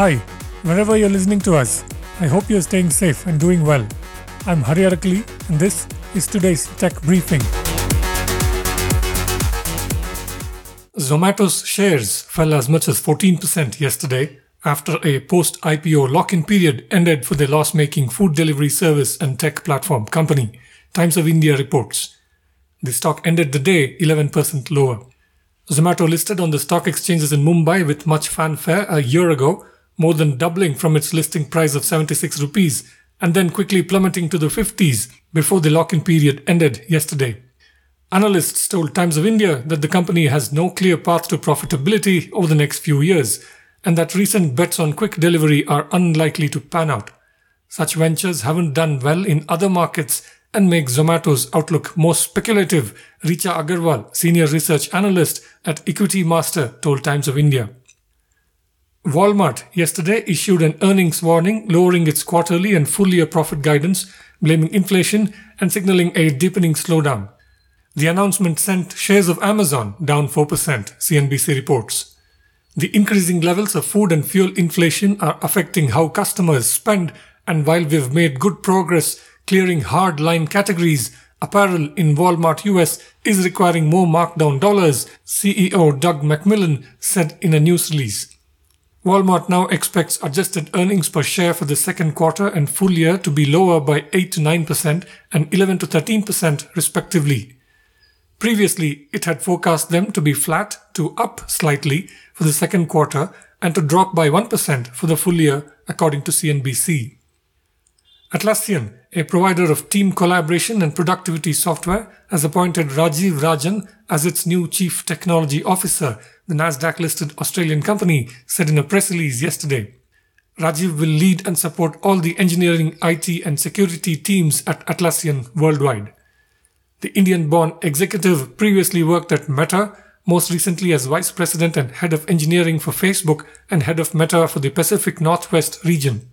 Hi, wherever you're listening to us, I hope you're staying safe and doing well. I'm Hari Arakali, and this is today's tech briefing. Zomato's shares fell as much as 14% yesterday after a post IPO lock in period ended for the loss making food delivery service and tech platform company, Times of India reports. The stock ended the day 11% lower. Zomato listed on the stock exchanges in Mumbai with much fanfare a year ago more than doubling from its listing price of 76 rupees and then quickly plummeting to the 50s before the lock-in period ended yesterday. Analysts told Times of India that the company has no clear path to profitability over the next few years and that recent bets on quick delivery are unlikely to pan out. Such ventures haven't done well in other markets and make Zomato's outlook more speculative, Richa Agarwal, senior research analyst at Equity Master, told Times of India. Walmart yesterday issued an earnings warning, lowering its quarterly and full year profit guidance, blaming inflation and signaling a deepening slowdown. The announcement sent shares of Amazon down 4%, CNBC reports. The increasing levels of food and fuel inflation are affecting how customers spend, and while we've made good progress clearing hard line categories, apparel in Walmart US is requiring more markdown dollars, CEO Doug McMillon said in a news release. Walmart now expects adjusted earnings per share for the second quarter and full year to be lower by 8 to 9% and 11 to 13% respectively. Previously, it had forecast them to be flat to up slightly for the second quarter and to drop by 1% for the full year, according to CNBC. Atlassian, a provider of team collaboration and productivity software, has appointed Rajeev Rajan as its new Chief Technology Officer, the Nasdaq listed Australian company said in a press release yesterday. Rajeev will lead and support all the engineering, IT, and security teams at Atlassian worldwide. The Indian born executive previously worked at Meta, most recently as Vice President and Head of Engineering for Facebook and Head of Meta for the Pacific Northwest region.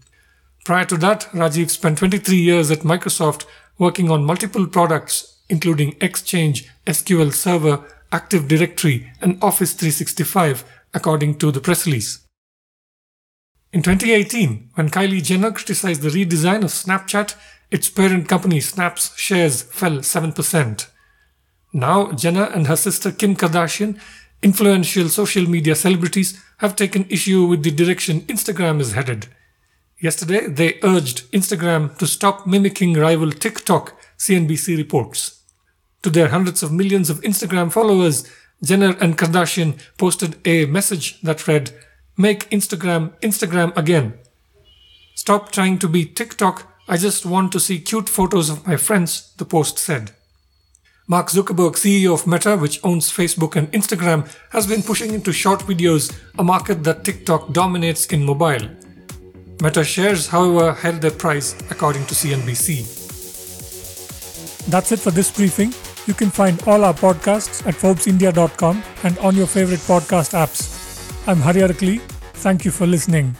Prior to that, Rajeev spent 23 years at Microsoft working on multiple products, including Exchange, SQL Server, Active Directory, and Office 365, according to the press release. In 2018, when Kylie Jenner criticized the redesign of Snapchat, its parent company Snap's shares fell 7%. Now, Jenner and her sister Kim Kardashian, influential social media celebrities, have taken issue with the direction Instagram is headed. Yesterday, they urged Instagram to stop mimicking rival TikTok, CNBC reports. To their hundreds of millions of Instagram followers, Jenner and Kardashian posted a message that read, Make Instagram Instagram again. Stop trying to be TikTok. I just want to see cute photos of my friends, the post said. Mark Zuckerberg, CEO of Meta, which owns Facebook and Instagram, has been pushing into short videos, a market that TikTok dominates in mobile. Meta shares, however, held their price according to CNBC. That's it for this briefing. You can find all our podcasts at ForbesIndia.com and on your favorite podcast apps. I'm Hari Arakali. Thank you for listening.